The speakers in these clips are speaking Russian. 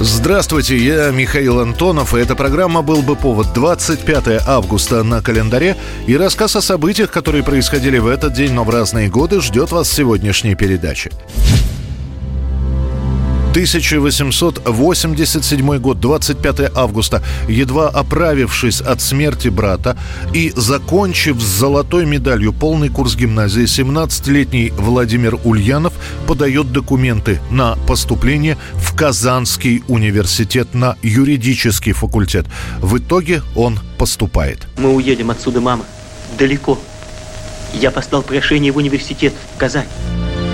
Здравствуйте, я Михаил Антонов, и эта программа «Был бы повод» 25 августа на календаре, и рассказ о событиях, которые происходили в этот день, но в разные годы, ждет вас в сегодняшней передаче. 1887 год, 25 августа, едва оправившись от смерти брата и закончив с золотой медалью полный курс гимназии, 17-летний Владимир Ульянов подает документы на поступление в Казанский университет на юридический факультет. В итоге он поступает. Мы уедем отсюда, мама, далеко. Я послал прошение в университет, в Казань.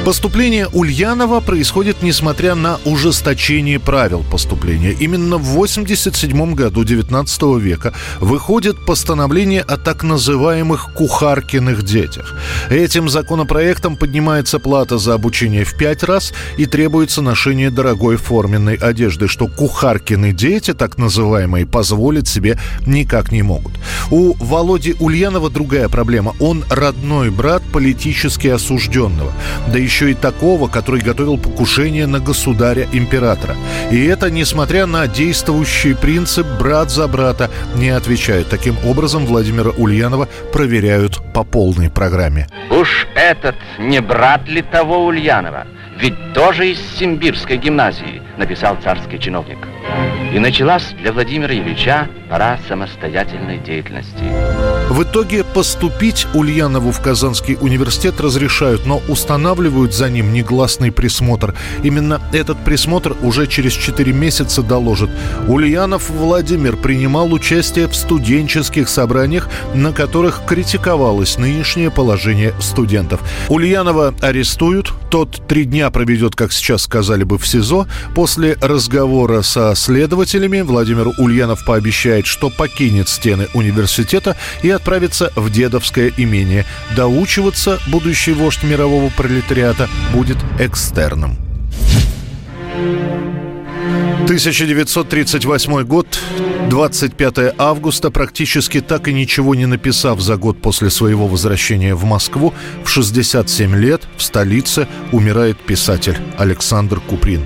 Поступление Ульянова происходит несмотря на ужесточение правил поступления. Именно в 87 году 19 века выходит постановление о так называемых кухаркиных детях. Этим законопроектом поднимается плата за обучение в пять раз и требуется ношение дорогой форменной одежды, что кухаркины дети, так называемые, позволить себе никак не могут. У Володи Ульянова другая проблема. Он родной брат политически осужденного. Да еще еще и такого, который готовил покушение на государя-императора. И это несмотря на действующий принцип «брат за брата не отвечает». Таким образом, Владимира Ульянова проверяют по полной программе. Уж этот не брат ли того Ульянова? Ведь тоже из Симбирской гимназии, написал царский чиновник. И началась для Владимира Ильича пора самостоятельной деятельности. В итоге поступить Ульянову в Казанский университет разрешают, но устанавливают за ним негласный присмотр. Именно этот присмотр уже через 4 месяца доложит. Ульянов Владимир принимал участие в студенческих собраниях, на которых критиковалось нынешнее положение студентов. Ульянова арестуют, тот три дня проведет, как сейчас сказали бы, в СИЗО. После разговора со следователями Владимир Ульянов пообещает, что покинет стены университета и отправится в дедовское имение. Доучиваться будущий вождь мирового пролетариата будет экстерном. 1938 год, 25 августа, практически так и ничего не написав за год после своего возвращения в Москву, в 67 лет в столице умирает писатель Александр Куприн.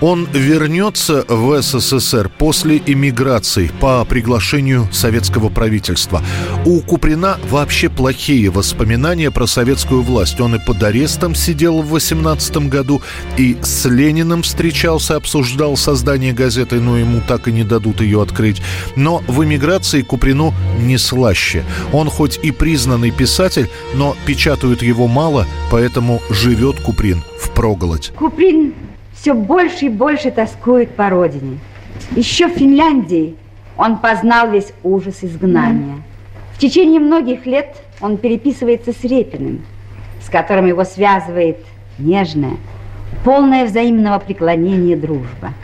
Он вернется в СССР после эмиграции по приглашению советского правительства. У Куприна вообще плохие воспоминания про советскую власть. Он и под арестом сидел в 18 году, и с Лениным встречался, обсуждал создание газеты, но ему так и не дадут ее открыть. Но в эмиграции Куприну не слаще. Он хоть и признанный писатель, но печатают его мало, поэтому живет Куприн в проголодь. Куприн все больше и больше тоскует по родине. Еще в Финляндии он познал весь ужас изгнания. В течение многих лет он переписывается с Репиным, с которым его связывает нежная, полная взаимного преклонения дружба.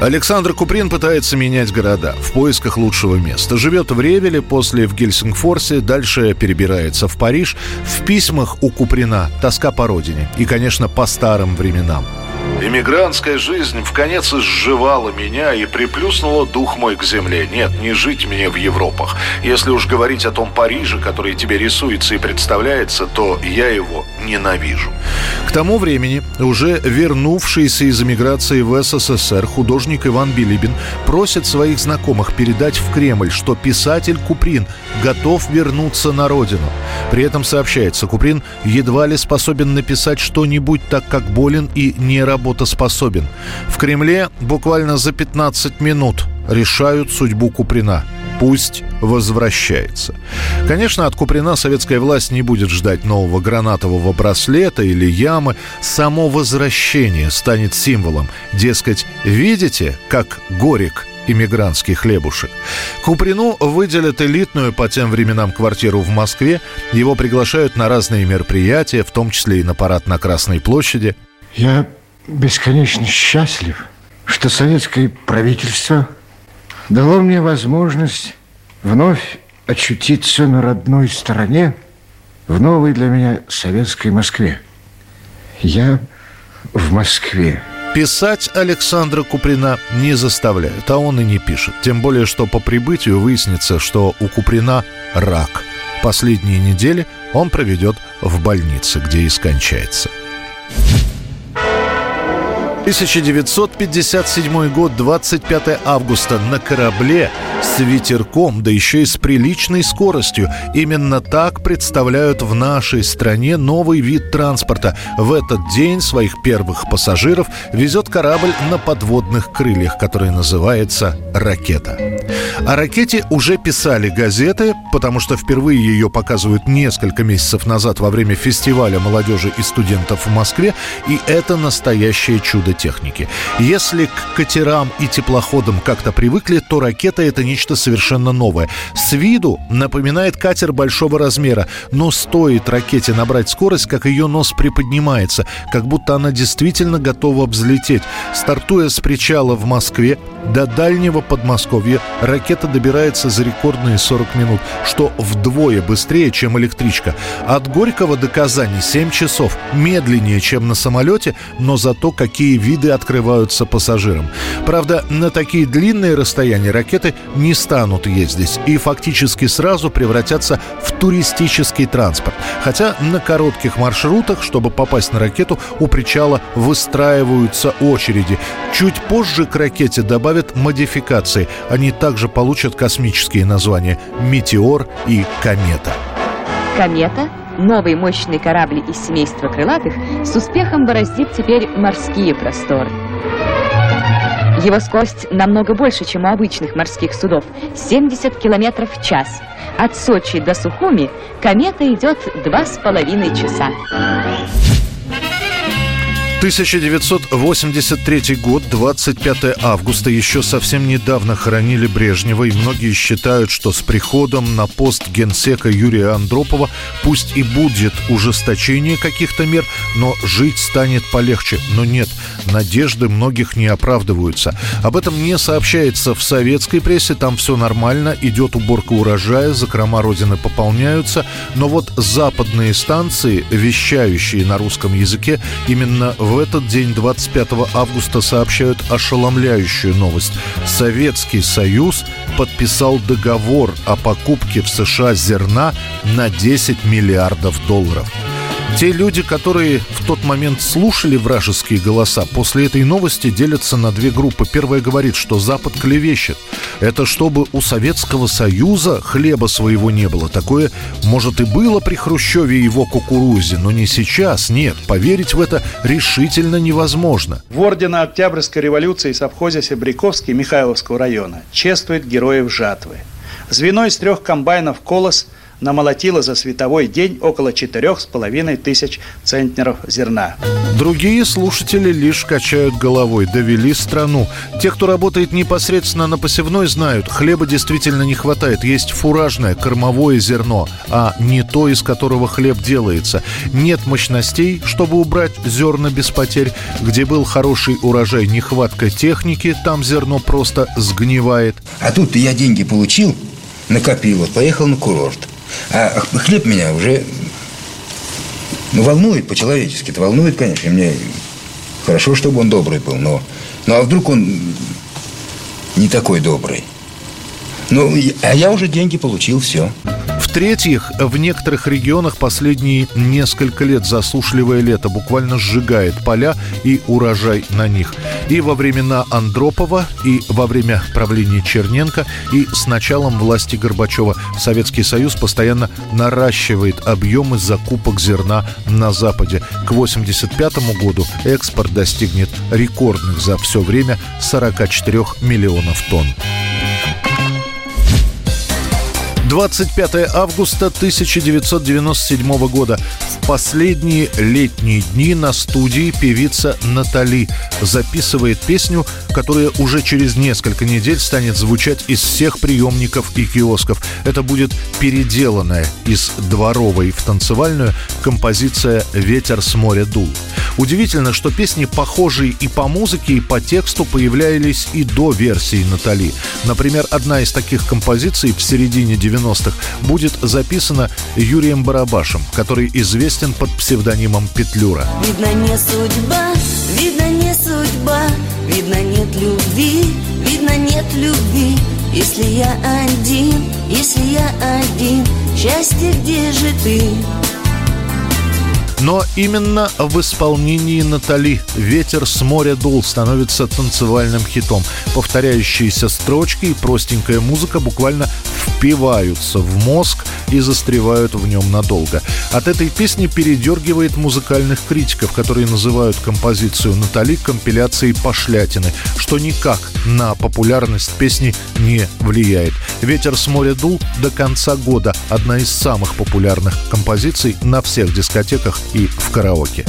Александр Куприн пытается менять города в поисках лучшего места. Живет в Ревеле, после в Гельсингфорсе, дальше перебирается в Париж. В письмах у Куприна тоска по родине и, конечно, по старым временам. Иммигрантская жизнь в конец изживала меня и приплюснула дух мой к земле. Нет, не жить мне в Европах. Если уж говорить о том Париже, который тебе рисуется и представляется, то я его ненавижу. К тому времени уже вернувшийся из эмиграции в СССР художник Иван Билибин просит своих знакомых передать в Кремль, что писатель Куприн готов вернуться на родину. При этом сообщается, Куприн едва ли способен написать что-нибудь так, как болен и не работоспособен. В Кремле буквально за 15 минут решают судьбу Куприна. Пусть возвращается. Конечно, от Куприна советская власть не будет ждать нового гранатового браслета или ямы. Само возвращение станет символом. Дескать, видите, как Горик иммигрантский хлебушек. Куприну выделят элитную по тем временам квартиру в Москве. Его приглашают на разные мероприятия, в том числе и на парад на Красной площади. Я бесконечно счастлив, что советское правительство дало мне возможность вновь очутиться на родной стороне в новой для меня советской Москве. Я в Москве. Писать Александра Куприна не заставляют, а он и не пишет. Тем более, что по прибытию выяснится, что у Куприна рак. Последние недели он проведет в больнице, где и скончается. 1957 год, 25 августа на корабле с ветерком, да еще и с приличной скоростью. Именно так представляют в нашей стране новый вид транспорта. В этот день своих первых пассажиров везет корабль на подводных крыльях, который называется «Ракета». О ракете уже писали газеты, потому что впервые ее показывают несколько месяцев назад во время фестиваля молодежи и студентов в Москве, и это настоящее чудо техники. Если к катерам и теплоходам как-то привыкли, то ракета — это нечто совершенно новое. С виду напоминает катер большого размера, но стоит ракете набрать скорость, как ее нос приподнимается, как будто она действительно готова взлететь. Стартуя с причала в Москве до дальнего Подмосковья, ракета добирается за рекордные 40 минут, что вдвое быстрее, чем электричка. От Горького до Казани 7 часов, медленнее, чем на самолете, но зато какие виды открываются пассажирам. Правда, на такие длинные расстояния ракеты не станут ездить и фактически сразу превратятся в туристический транспорт. Хотя на коротких маршрутах, чтобы попасть на ракету, у причала выстраиваются очереди. Чуть позже к ракете добавят модификации. Они также получат космические названия «Метеор» и «Комета». Комета Новый мощный корабль из семейства крылатых с успехом бороздит теперь морские просторы. Его скорость намного больше, чем у обычных морских судов – 70 километров в час. От Сочи до Сухуми комета идет два с половиной часа. 1983 год, 25 августа. Еще совсем недавно хоронили Брежнева, и многие считают, что с приходом на пост генсека Юрия Андропова пусть и будет ужесточение каких-то мер, но жить станет полегче. Но нет, надежды многих не оправдываются. Об этом не сообщается в советской прессе, там все нормально, идет уборка урожая, закрома Родины пополняются, но вот западные станции, вещающие на русском языке, именно в в этот день, 25 августа, сообщают ошеломляющую новость. Советский Союз подписал договор о покупке в США зерна на 10 миллиардов долларов. Те люди, которые в тот момент слушали вражеские голоса, после этой новости делятся на две группы. Первая говорит, что Запад клевещет. Это чтобы у Советского Союза хлеба своего не было. Такое, может, и было при Хрущеве и его кукурузе, но не сейчас, нет. Поверить в это решительно невозможно. В ордена Октябрьской революции совхозе Себряковский Михайловского района чествует героев жатвы. Звено из трех комбайнов «Колос» – намолотила за световой день около четырех с половиной тысяч центнеров зерна. Другие слушатели лишь качают головой, довели страну. Те, кто работает непосредственно на посевной, знают, хлеба действительно не хватает. Есть фуражное, кормовое зерно, а не то, из которого хлеб делается. Нет мощностей, чтобы убрать зерна без потерь. Где был хороший урожай, нехватка техники, там зерно просто сгнивает. А тут я деньги получил, накопил, вот поехал на курорт. А хлеб меня уже ну, волнует по-человечески. Это волнует, конечно. Мне хорошо, чтобы он добрый был, но... Ну, а вдруг он не такой добрый? Ну, а я уже деньги получил, все. В-третьих, в некоторых регионах последние несколько лет засушливое лето буквально сжигает поля и урожай на них. И во времена Андропова, и во время правления Черненко, и с началом власти Горбачева Советский Союз постоянно наращивает объемы закупок зерна на Западе. К 1985 году экспорт достигнет рекордных за все время 44 миллионов тонн. 25 августа 1997 года. В последние летние дни на студии певица Натали записывает песню, которая уже через несколько недель станет звучать из всех приемников и киосков. Это будет переделанная из дворовой в танцевальную композиция «Ветер с моря дул». Удивительно, что песни, похожие и по музыке, и по тексту, появлялись и до версии Натали. Например, одна из таких композиций в середине 90-х будет записана Юрием Барабашем, который известен под псевдонимом Петлюра. Видно, не судьба, видно, не судьба, видно, нет любви, видно, нет любви. Если я один, если я один, счастье где же ты? Но именно в исполнении Натали «Ветер с моря дул» становится танцевальным хитом. Повторяющиеся строчки и простенькая музыка буквально впиваются в мозг и застревают в нем надолго. От этой песни передергивает музыкальных критиков, которые называют композицию Натали компиляцией пошлятины, что никак на популярность песни не влияет. «Ветер с моря дул» до конца года одна из самых популярных композиций на всех дискотеках и в караоке.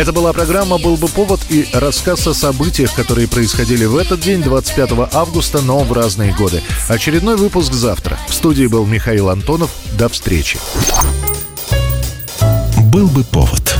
Это была программа «Был бы повод» и рассказ о событиях, которые происходили в этот день, 25 августа, но в разные годы. Очередной выпуск завтра. В студии был Михаил Антонов. До встречи. Был бы повод.